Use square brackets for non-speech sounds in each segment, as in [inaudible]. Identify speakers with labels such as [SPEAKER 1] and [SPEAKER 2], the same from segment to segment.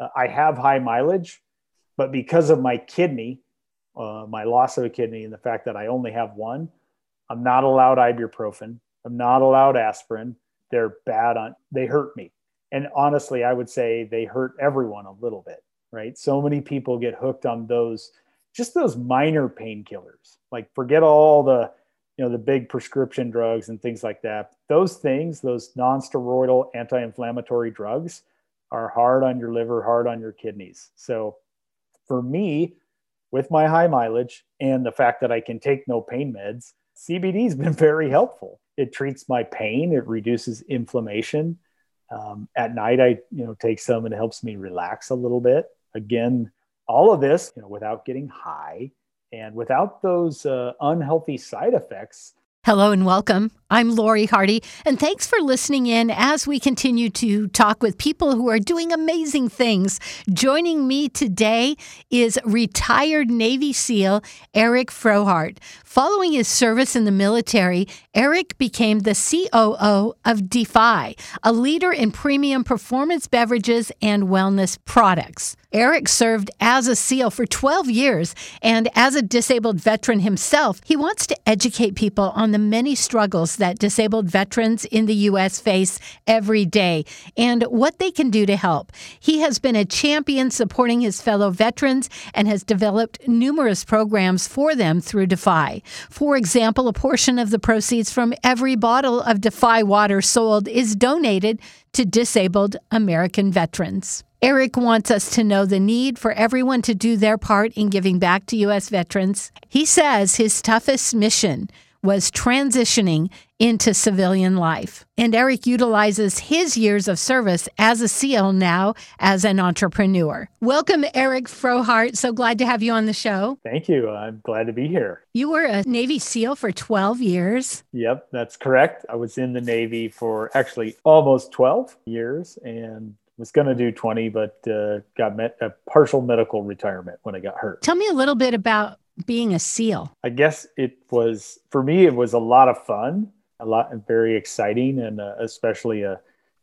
[SPEAKER 1] uh, I have high mileage, but because of my kidney, uh, my loss of a kidney, and the fact that I only have one, I'm not allowed ibuprofen. I'm not allowed aspirin. They're bad on, they hurt me. And honestly, I would say they hurt everyone a little bit, right? So many people get hooked on those, just those minor painkillers. Like forget all the, you know, the big prescription drugs and things like that. Those things, those non-steroidal anti-inflammatory drugs are hard on your liver, hard on your kidneys. So for me, with my high mileage and the fact that I can take no pain meds, CBD has been [laughs] very helpful. It treats my pain, it reduces inflammation. Um, at night, I you know take some and it helps me relax a little bit. Again, all of this you know without getting high and without those uh, unhealthy side effects
[SPEAKER 2] Hello and welcome. I'm Lori Hardy, and thanks for listening in as we continue to talk with people who are doing amazing things. Joining me today is retired Navy SEAL Eric Frohardt. Following his service in the military, Eric became the COO of Defy, a leader in premium performance beverages and wellness products. Eric served as a SEAL for 12 years, and as a disabled veteran himself, he wants to educate people on the many struggles that disabled veterans in the U.S. face every day and what they can do to help. He has been a champion supporting his fellow veterans and has developed numerous programs for them through Defy. For example, a portion of the proceeds from every bottle of Defy water sold is donated to disabled American veterans. Eric wants us to know the need for everyone to do their part in giving back to U.S. veterans. He says his toughest mission was transitioning into civilian life. And Eric utilizes his years of service as a SEAL now as an entrepreneur. Welcome, Eric Frohardt. So glad to have you on the show.
[SPEAKER 1] Thank you. I'm glad to be here.
[SPEAKER 2] You were a Navy SEAL for 12 years.
[SPEAKER 1] Yep, that's correct. I was in the Navy for actually almost 12 years and was going to do 20, but uh, got met, a partial medical retirement when I got hurt.
[SPEAKER 2] Tell me a little bit about being a SEAL.
[SPEAKER 1] I guess it was, for me, it was a lot of fun, a lot very exciting, and uh, especially a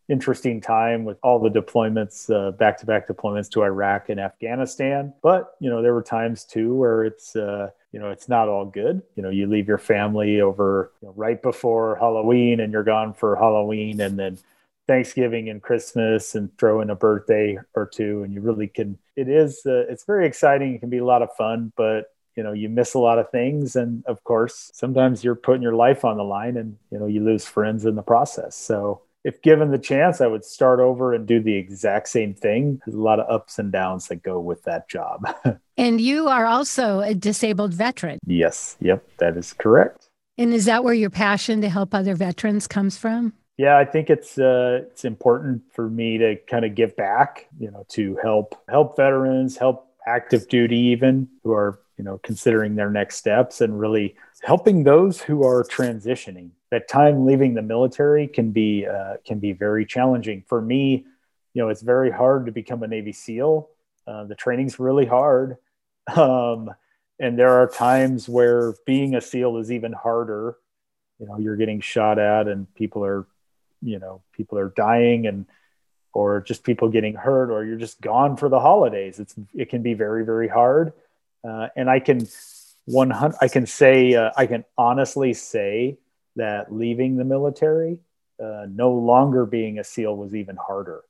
[SPEAKER 1] interesting time with all the deployments, back to back deployments to Iraq and Afghanistan. But, you know, there were times too where it's, uh, you know, it's not all good. You know, you leave your family over you know, right before Halloween and you're gone for Halloween and then Thanksgiving and Christmas and throw in a birthday or two, and you really can. It is. Uh, it's very exciting. It can be a lot of fun, but you know you miss a lot of things, and of course, sometimes you're putting your life on the line, and you know you lose friends in the process. So, if given the chance, I would start over and do the exact same thing. There's a lot of ups and downs that go with that job. [laughs]
[SPEAKER 2] and you are also a disabled veteran.
[SPEAKER 1] Yes. Yep. That is correct.
[SPEAKER 2] And is that where your passion to help other veterans comes from?
[SPEAKER 1] yeah, I think it's uh, it's important for me to kind of give back, you know, to help help veterans, help active duty even who are you know considering their next steps, and really helping those who are transitioning. That time leaving the military can be uh, can be very challenging for me. You know, it's very hard to become a Navy SEAL. Uh, the training's really hard. [laughs] Um, and there are times where being a SEAL is even harder. You know, you're getting shot at and people are you know people are dying and or just people getting hurt or you're just gone for the holidays it's it can be very very hard uh, and i can 100 i can say uh, i can honestly say that leaving the military uh, no longer being a seal was even harder.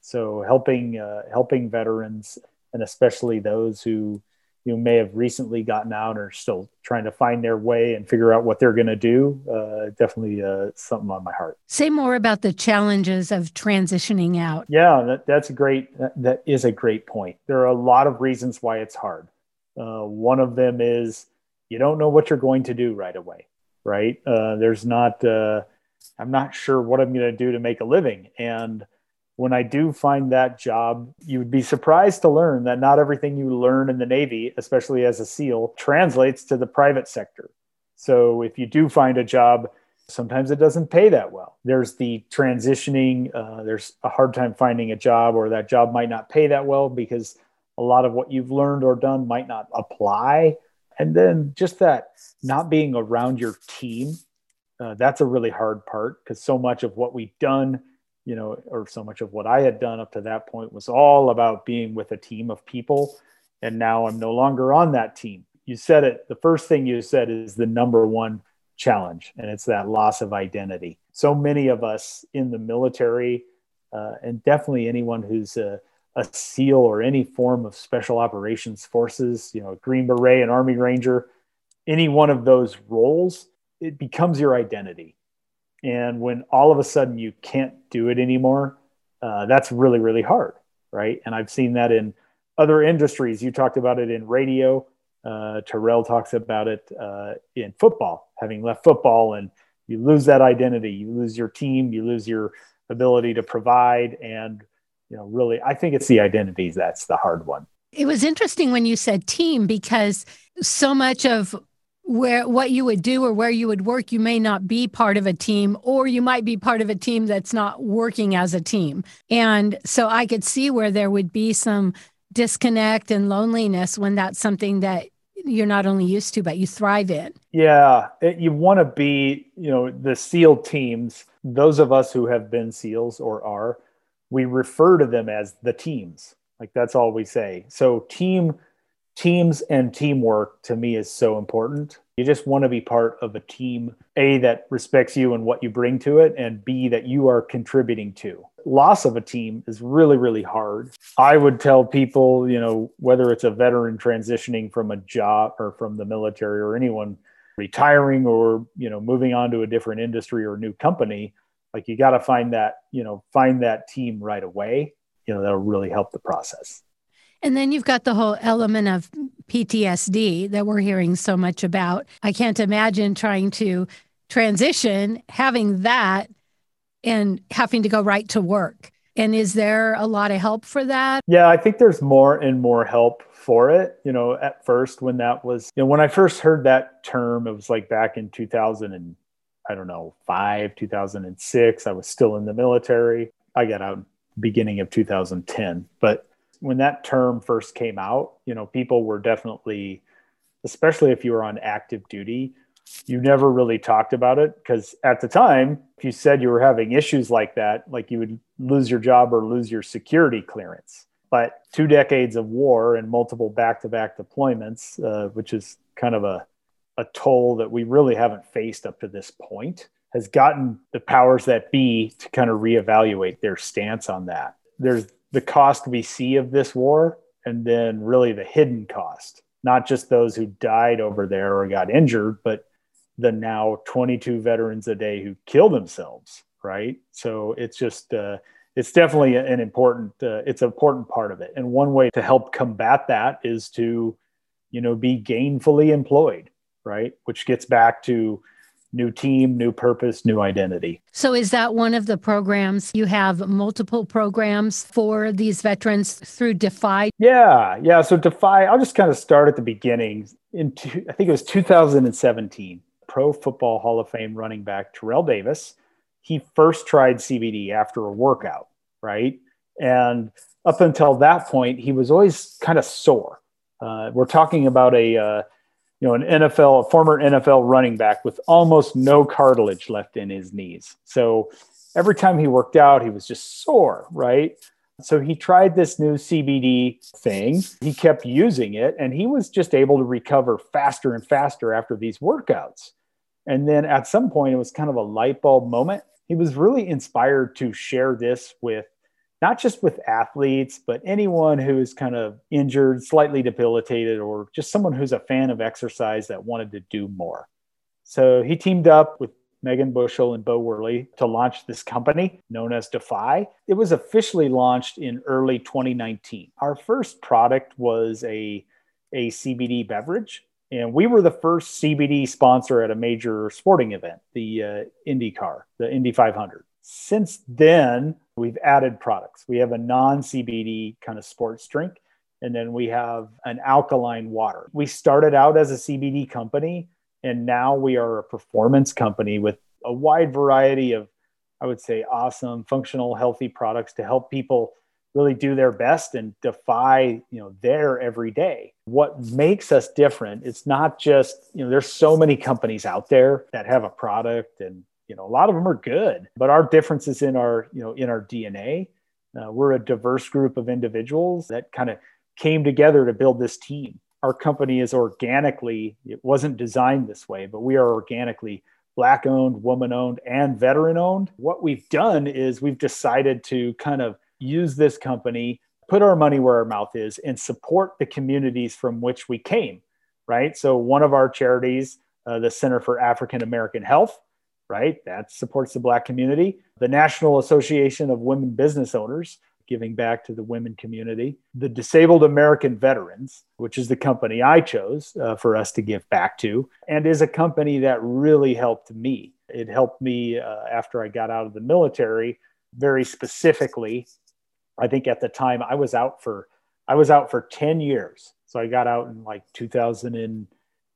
[SPEAKER 1] So helping uh, helping veterans and especially those who you may have recently gotten out or still trying to find their way and figure out what they're going to do uh, definitely uh, something on my heart.
[SPEAKER 2] Say more about the challenges of transitioning out.
[SPEAKER 1] Yeah that, that's a great that, that is a great point. There are a lot of reasons why it's hard uh, one of them is you don't know what you're going to do right away right uh, there's not uh, i'm not sure what i'm going to do to make a living and when I do find that job, you would be surprised to learn that not everything you learn in the Navy, especially as a SEAL, translates to the private sector. So if you do find a job, sometimes it doesn't pay that well. There's the transitioning, uh, there's a hard time finding a job, or that job might not pay that well because a lot of what you've learned or done might not apply. And then just that not being around your team, uh, that's a really hard part because so much of what we've done you know, or so much of what I had done up to that point was all about being with a team of people. And now I'm no longer on that team. You said it. The first thing you said is the number one challenge, and it's that loss of identity. So many of us in the military, uh, and definitely anyone who's a, a SEAL or any form of special operations forces, you know, Green Beret, an Army Ranger, any one of those roles, it becomes your identity. And when all of a sudden you can't do it anymore, uh, that's really, really hard. Right. And I've seen that in other industries. You talked about it in radio. Uh, Terrell talks about it uh, in football, having left football, and you lose that identity. You lose your team. You lose your ability to provide. And, you know, really, I think it's the identities that's the hard one.
[SPEAKER 2] It was interesting when you said team because so much of where what you would do or where you would work you may not be part of a team or you might be part of a team that's not working as a team. And so i could see where there would be some disconnect and loneliness when that's something that you're not only used to but you thrive in.
[SPEAKER 1] Yeah it, you want to be you know the seal teams. Those of us who have been seals or are we refer to them as the teams like that's all we say so team teams and teamwork to me is so important. You just want to be part of a team, A, that respects you and what you bring to it, and B, that you are contributing to. Loss of a team is really, really hard. I would tell people, you know, whether it's a veteran transitioning from a job or from the military or anyone retiring or, you know, moving on to a different industry or new company, like you got to find that, you know, find that team right away. You know, that'll really help the process.
[SPEAKER 2] And then you've got the whole element of PTSD that we're hearing so much about. I can't imagine trying to transition, having that, and having to go right to work. And is there a lot of help for that?
[SPEAKER 1] Yeah, I think there's more and more help for it. You know, at first, when that was, you know, when I first heard that term, it was like back in 2000 and I don't know, five, 2006. I was still in the military. I got out beginning of 2010. But when that term first came out, you know, people were definitely, especially if you were on active duty, you never really talked about it because at the time, if you said you were having issues like that, like you would lose your job or lose your security clearance. But two decades of war and multiple back to back deployments, uh, which is kind of a, a toll that we really haven't faced up to this point, has gotten the powers that be to kind of reevaluate their stance on that. There's the cost we see of this war and then really the hidden cost, not just those who died over there or got injured, but the now 22 veterans a day who kill themselves, right? So it's just, uh, it's definitely an important, uh, it's an important part of it. And one way to help combat that is to, you know, be gainfully employed, right? Which gets back to new team, new purpose, new identity.
[SPEAKER 2] So, is that one of the programs? You have multiple programs for these veterans through Defy?
[SPEAKER 1] Yeah, yeah. So, Defy, I'll just kind of start at the beginning. In two, I think it was 2017, Pro Football Hall of Fame running back Terrell Davis, he first tried CBD after a workout, right? And up until that point, he was always kind of sore. Uh, we're talking about a uh, you know, an NFL, a former NFL running back with almost no cartilage left in his knees. So every time he worked out, he was just sore, right? So he tried this new CBD thing. He kept using it and he was just able to recover faster and faster after these workouts. And then at some point, it was kind of a light bulb moment. He was really inspired to share this with not just with athletes, but anyone who is kind of injured, slightly debilitated, or just someone who's a fan of exercise that wanted to do more. So he teamed up with Megan Bushell and Bo Worley to launch this company known as Defy. It was officially launched in early 2019. Our first product was a, a CBD beverage, and we were the first CBD sponsor at a major sporting event, the uh, IndyCar, the Indy 500. Since then, we've added products. We have a non CBD kind of sports drink, and then we have an alkaline water. We started out as a CBD company, and now we are a performance company with a wide variety of, I would say, awesome, functional, healthy products to help people really do their best and defy you know their every day what makes us different it's not just you know there's so many companies out there that have a product and You know, a lot of them are good, but our differences in our, you know, in our DNA. Uh, we're a diverse group of individuals that kind of came together to build this team. Our company is organically, it wasn't designed this way, but we are organically black owned, woman owned, and veteran owned. What we've done is we've decided to kind of use this company, put our money where our mouth is, and support the communities from which we came, right? So, one of our charities, uh, the Center for African American Health, right, that supports the Black community. The National Association of Women Business Owners, giving back to the women community. The Disabled American Veterans, which is the company I chose uh, for us to give back to, and is a company that really helped me. It helped me uh, after I got out of the military very specifically. I think at the time I was out for I was out for 10 years. So I got out in like 2000 and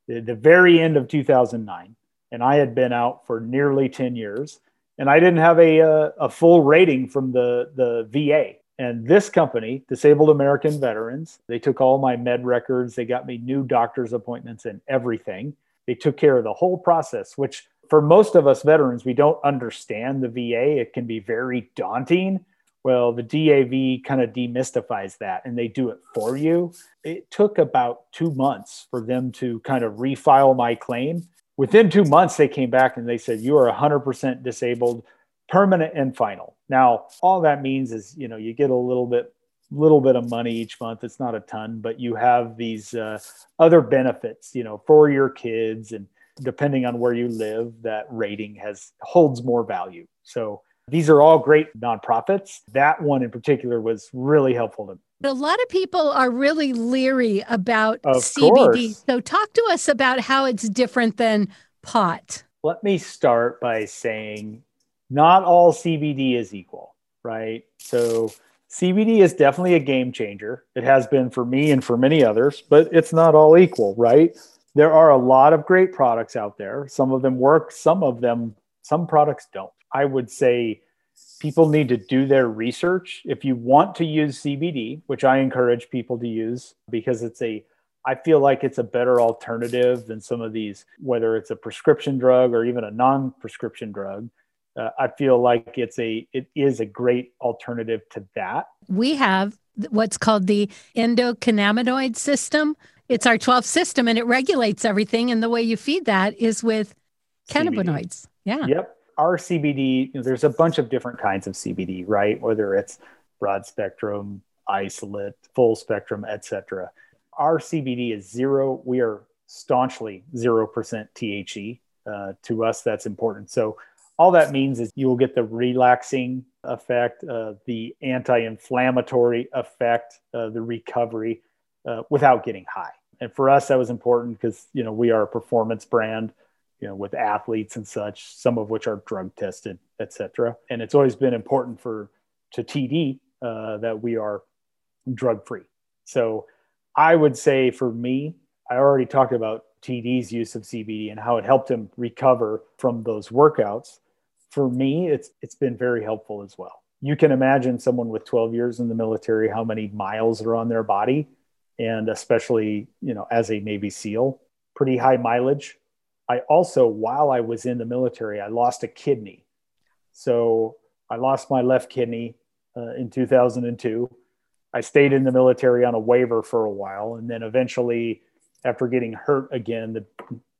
[SPEAKER 1] the, the very end of 2009 and I had been out for nearly 10 years and I didn't have a, a, uh, a, full rating from the, the VA. And this company, Disabled American Veterans, they took all my med records, they got me new doctor's appointments and everything. They took care of the whole process, which for most of us veterans, we don't understand the VA. It can be very daunting. Well, the DAV kind of demystifies that and they do it for you. It took about two months for them to kind of refile my claim within two months they came back and they said you are 100% disabled permanent and final. Now all that means is you know you get a little bit little bit of money each month. It's not a ton but you have these uh, other benefits you know for your kids and depending on where you live that rating has holds more value. So these are all great nonprofits that one in particular was really helpful to me
[SPEAKER 2] a lot of people are really leery about
[SPEAKER 1] of
[SPEAKER 2] CBD.
[SPEAKER 1] Course.
[SPEAKER 2] So, talk to us about how it's different than pot.
[SPEAKER 1] Let me start by saying not all CBD is equal, right? So, CBD is definitely a game changer. It has been for me and for many others, but it's not all equal, right? There are a lot of great products out there. Some of them work, some of them, some products don't. I would say people need to do their research. If you want to use CBD, which I encourage people to use because it's a I feel like it's a better alternative than some of these, whether it's a prescription drug or even a non-prescription drug. Uh, I feel like it's a it is a great alternative to that.
[SPEAKER 2] We have what's called the endocannabinoid system. It's our 12th system and it regulates everything. And the way you feed that is with cannabinoids. Yeah.
[SPEAKER 1] Yep our CBD, you know, there's a bunch of different kinds of CBD, right? Whether it's broad spectrum, isolate, full spectrum, etc. Our CBD is zero. We are staunchly zero percent THC. Uh, to us, that's important. So all that means is you will get the relaxing effect, uh, the anti-inflammatory effect, uh, the recovery uh, without getting high. And for us, that was important because you know we are a performance brand you know, with athletes and such, some of which are drug tested, et cetera. And it's always been important for to TD uh, that we are drug free. So I would say for me, I already talked about TD's use of CBD and how it helped him recover from those workouts. For me, it's it's been very helpful as well. You can imagine someone with 12 years in the military, how many miles are on their body, and especially you know as a Navy SEAL, pretty high mileage I also, while I was in the military, I lost a kidney. So I lost my left kidney uh, in 2002. I stayed in the military on a waiver for a while. And then eventually, after getting hurt again, the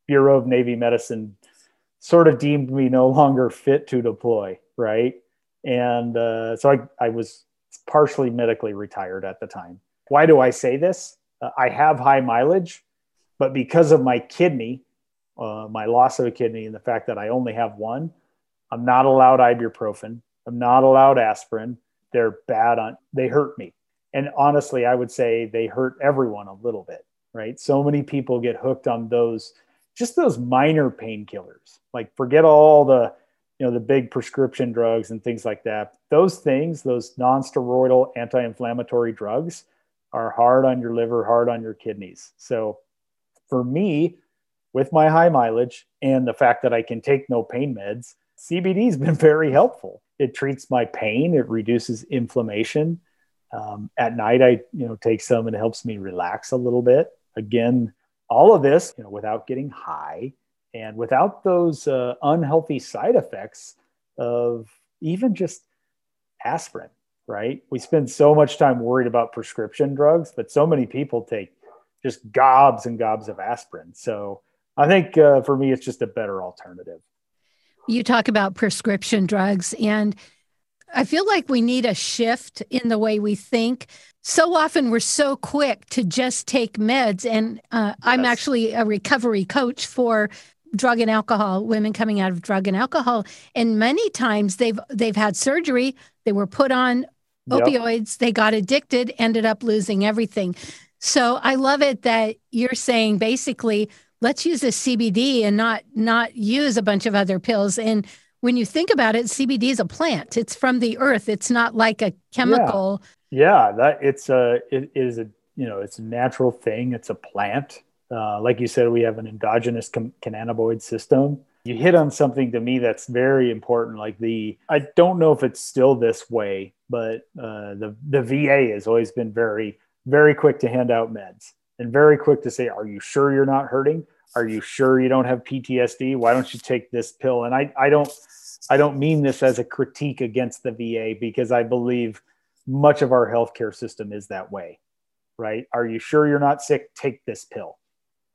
[SPEAKER 1] Bureau of Navy Medicine sort of deemed me no longer fit to deploy. Right. And uh, so I, I was partially medically retired at the time. Why do I say this? Uh, I have high mileage, but because of my kidney, uh, my loss of a kidney and the fact that I only have one, I'm not allowed ibuprofen. I'm not allowed aspirin. They're bad on, they hurt me. And honestly, I would say they hurt everyone a little bit, right? So many people get hooked on those, just those minor painkillers. Like forget all the, you know, the big prescription drugs and things like that. Those things, those non-steroidal anti-inflammatory drugs are hard on your liver, hard on your kidneys. So for me, with my high mileage and the fact that I can take no pain meds, CBD has been [laughs] very helpful. It treats my pain, it reduces inflammation. Um, at night, I you know take some and it helps me relax a little bit. Again, all of this you know without getting high And without those uh, unhealthy side effects of even just aspirin, right? We spend so much time worried about prescription drugs, but so many people take just gobs and gobs of aspirin. So I think uh, for me, it's just a better alternative.
[SPEAKER 2] You talk about prescription drugs, and I feel like we need a shift in the way we think. So often we're so quick to just take meds. And uh, yes. I'm actually a recovery coach for drug and alcohol women coming out of drug and alcohol and many times they've they've had surgery they were put on yep. opioids they got addicted ended up losing everything so i love it that you're saying basically let's use a cbd and not not use a bunch of other pills. And when you think about it cbd is a plant. It's from the earth. It's not like a chemical.
[SPEAKER 1] Yeah, yeah that it's a it is a you know it's a natural thing. It's a plant. Uh, like you said, we have an endogenous cannabinoid system. You hit on something to me that's very important. Like the, I don't know if it's still this way, but uh, the the VA has always been very very quick to hand out meds and very quick to say, "Are you sure you're not hurting? Are you sure you don't have PTSD? Why don't you take this pill?" And I I don't I don't mean this as a critique against the VA because I believe much of our healthcare system is that way, right? Are you sure you're not sick? Take this pill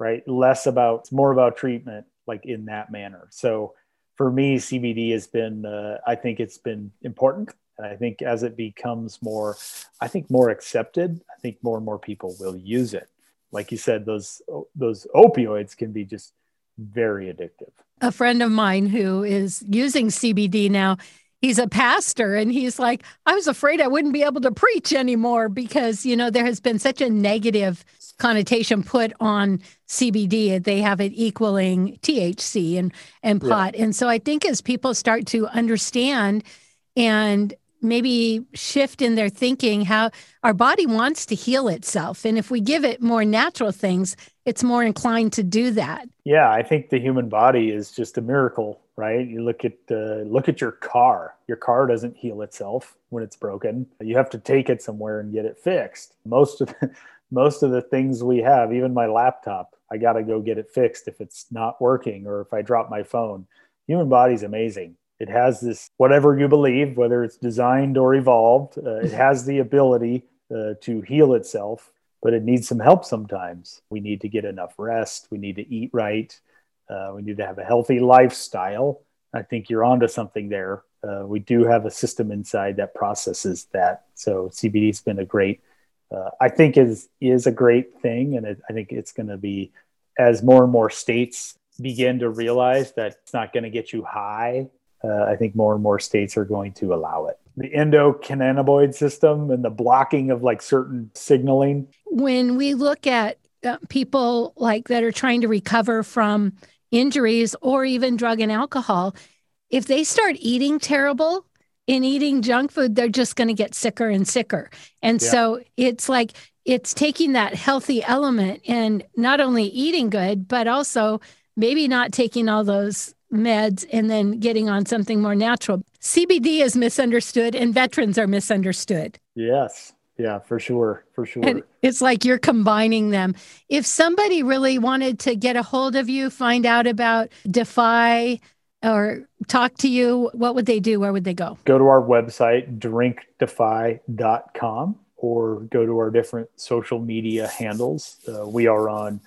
[SPEAKER 1] right? Less about, more about treatment, like in that manner. So for me, CBD has been, uh, I think it's been important. And I think as it becomes more, I think more accepted, I think more and more people will use it. Like you said, those those opioids can be just very addictive.
[SPEAKER 2] A friend of mine who is using CBD now, he's a pastor and he's like i was afraid i wouldn't be able to preach anymore because you know there has been such a negative connotation put on cbd they have it equaling thc and and pot yeah. and so i think as people start to understand and maybe shift in their thinking how our body wants to heal itself and if we give it more natural things it's more inclined to do that
[SPEAKER 1] yeah i think the human body is just a miracle right? You look at uh, look at your car. Your car doesn't heal itself when it's broken. You have to take it somewhere and get it fixed. Most of the, [laughs] most of the things we have, even my laptop, I got to go get it fixed if it's not working or if I drop my phone. Human body's amazing. It has this whatever you believe, whether it's designed or evolved, uh, it [laughs] has the ability uh, to heal itself, but it needs some help sometimes. We need to get enough rest. We need to eat right uh, we need to have a healthy lifestyle. I think you're onto something there. Uh, we do have a system inside that processes that. So CBD has been a great, uh, I think is is a great thing, and it, I think it's going to be as more and more states begin to realize that it's not going to get you high. Uh, I think more and more states are going to allow it. The endocannabinoid system and the blocking of like certain signaling.
[SPEAKER 2] When we look at uh, people like that are trying to recover from injuries or even drug and alcohol, if they start eating terrible and eating junk food, they're just going to get sicker and sicker. And yeah. so it's like it's taking that healthy element and not only eating good, but also maybe not taking all those meds and then getting on something more natural. CBD is misunderstood and veterans are misunderstood.
[SPEAKER 1] Yes. Yeah, for sure. For sure.
[SPEAKER 2] And it's like you're combining them. If somebody really wanted to get a hold of you, find out about Defy or talk to you, what would they do? Where would they go?
[SPEAKER 1] Go to our website, drinkdefy.com, or go to our different social media handles. Uh, we are on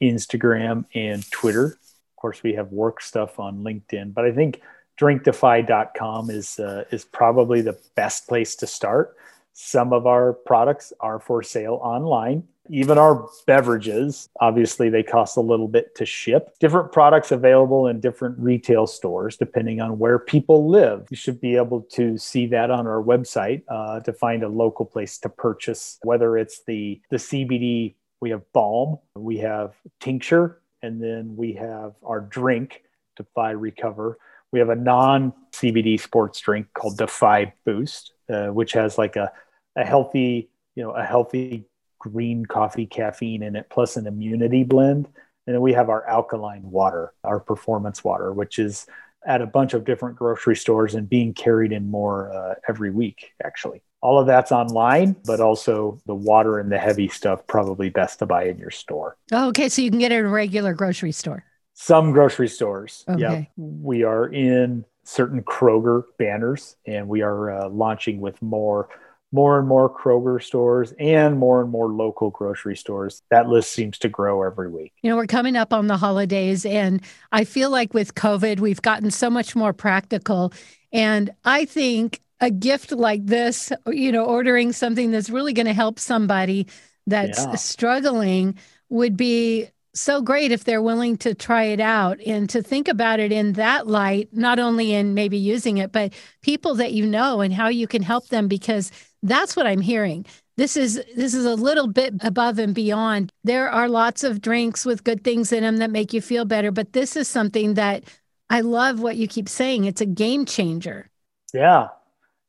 [SPEAKER 1] Instagram and Twitter. Of course, we have work stuff on LinkedIn, but I think drinkdefy.com is uh, is probably the best place to start some of our products are for sale online. Even our beverages, obviously, they cost a little bit to ship. Different products available in different retail stores, depending on where people live. You should be able to see that on our website uh, to find a local place to purchase, whether it's the, the CBD, we have balm, we have tincture, and then we have our drink, Defy Recover. We have a non CBD sports drink called Defy Boost, uh, which has like a a healthy, you know, a healthy green coffee caffeine in it, plus an immunity blend. And then we have our alkaline water, our performance water, which is at a bunch of different grocery stores and being carried in more uh, every week, actually. All of that's online, but also the water and the heavy stuff probably best to buy in your store.
[SPEAKER 2] Oh, okay. So you can get it at a regular grocery store.
[SPEAKER 1] Some grocery stores.
[SPEAKER 2] Okay.
[SPEAKER 1] Yeah. We are in certain Kroger banners and we are uh, launching with more more and more Kroger stores and more and more local grocery stores. That list seems to grow every week.
[SPEAKER 2] You know, we're coming up on the holidays, and I feel like with COVID, we've gotten so much more practical. And I think a gift like this, you know, ordering something that's really going to help somebody that's
[SPEAKER 1] Yeah.
[SPEAKER 2] struggling would be so great if they're willing to try it out and to think about it in that light, not only in maybe using it, but people that you know and how you can help them because that's what I'm hearing. This is this is a little bit above and beyond. There are lots of drinks with good things in them that make you feel better, but this is something that I love what you keep saying. It's a game changer.
[SPEAKER 1] Yeah.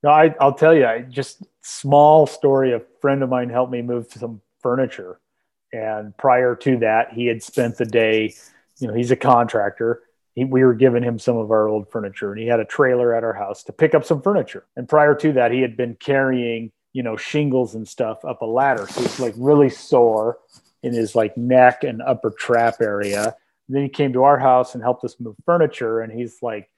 [SPEAKER 1] No, I, I'll tell you, I just small story. A friend of mine helped me move some furniture. And prior to that, he had spent the day, you know, he's a contractor. He, we were giving him some of our old furniture and he had a trailer at our house to pick up some furniture. And prior to that, he had been carrying, you know, shingles and stuff up a ladder. So it's like really sore in his like neck and upper trap area. And then he came to our house and helped us move furniture. And he's like,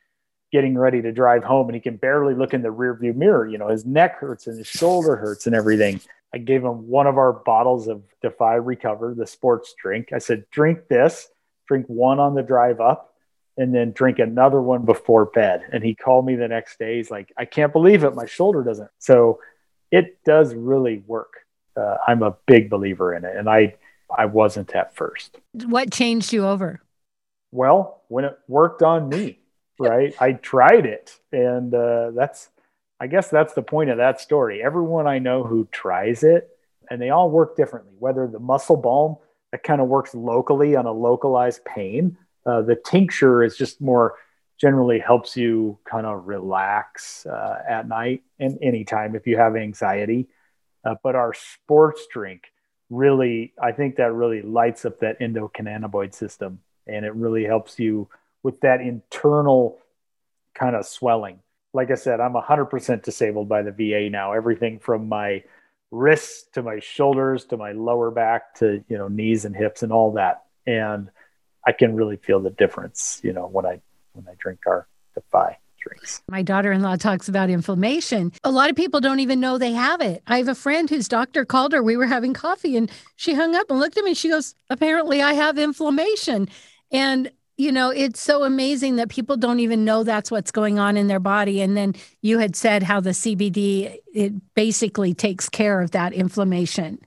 [SPEAKER 1] getting ready to drive home and he can barely look in the rearview mirror. You know, his neck hurts and his shoulder hurts and everything. I gave him one of our bottles of Defy Recover, the sports drink. I said, drink this, drink one on the drive up, and then drink another one before bed. And he called me the next day. He's like, I can't believe it. My shoulder doesn't. So it does really work. Uh, I'm a big believer in it. And I, I wasn't at first.
[SPEAKER 2] What changed you over?
[SPEAKER 1] Well, when it worked on me, right? I tried it, and uh, that's, I guess that's the point of that story. Everyone I know who tries it, and they all work differently. Whether the muscle balm that kind of works locally on a localized pain, uh, the tincture is just more generally helps you kind of relax uh, at night and anytime if you have anxiety. Uh, but our sports drink really, I think that really lights up that endocannabinoid system, and it really helps you with that internal kind of swelling. Like I said, I'm 100% disabled by the VA now. Everything from my wrists to my shoulders to my lower back to you know knees and hips and all that, and I can really feel the difference. You know when I when I drink our Defy drinks.
[SPEAKER 2] My daughter in law talks about inflammation. A lot of people don't even know they have it. I have a friend whose doctor called her. We were having coffee and she hung up and looked at me. She goes, Apparently, I have inflammation. And you know, it's so amazing that people don't even know that's what's going on in their body. And then you had said how the CBD, it basically takes care of that inflammation.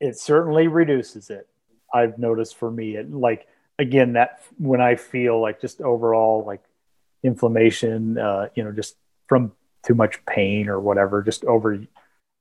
[SPEAKER 1] It certainly reduces it. I've noticed for me, it like again that when I feel like just overall like inflammation, uh, you know, just from too much pain or whatever, just over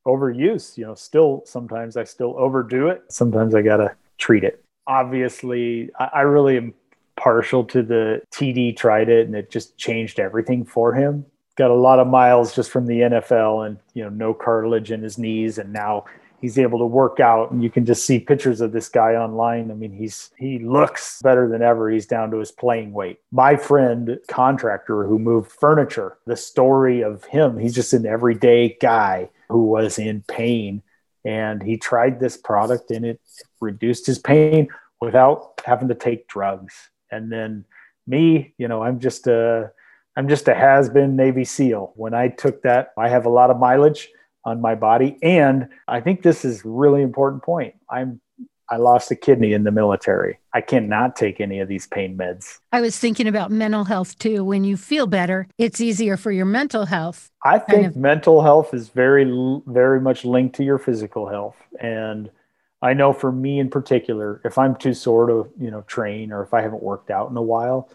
[SPEAKER 1] overuse. You know, still sometimes I still overdo it. Sometimes I gotta treat it. Obviously, I really am partial to the TD tried it and it just changed everything for him. Got a lot of miles just from the NFL and you know no cartilage in his knees and now he's able to work out and you can just see pictures of this guy online. I mean he's he looks better than ever. He's down to his playing weight. My friend contractor who moved furniture, the story of him, he's just an everyday guy who was in pain and he tried this product and it reduced his pain without having to take drugs and then me you know i'm just a i'm just a has-been navy seal. When i took that i have a lot of mileage on my body. And i think this is really important point. I'm i lost a kidney in the military. I cannot take any of these pain meds.
[SPEAKER 2] I was thinking about mental health too. When you feel better, it's easier for your mental health.
[SPEAKER 1] i think
[SPEAKER 2] of-
[SPEAKER 1] mental health is very very much linked to your physical health. And I know for me in particular, if I'm too sore to, you know, train or if I haven't worked out in a while,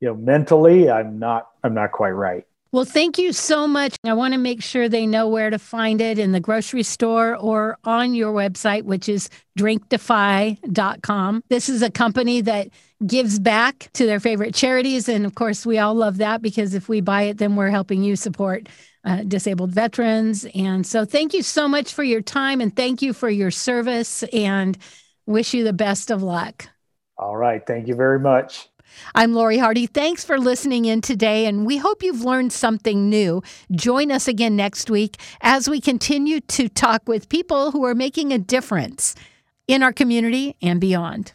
[SPEAKER 1] you know, mentally I'm not I'm not quite right.
[SPEAKER 2] Well, thank you so much. I want to make sure they know where to find it in the grocery store or on your website, which is drinkdefy.com. This is a company that gives back to their favorite charities. And of course, we all love that because if we buy it, then we're helping you support uh, disabled veterans. And so thank you so much for your time and thank you for your service and wish you the best of luck.
[SPEAKER 1] All right, thank you very much.
[SPEAKER 2] I'm Lori Hardy. Thanks for listening in today, and we hope you've learned something new. Join us again next week as we continue to talk with people who are making a difference in our community and beyond.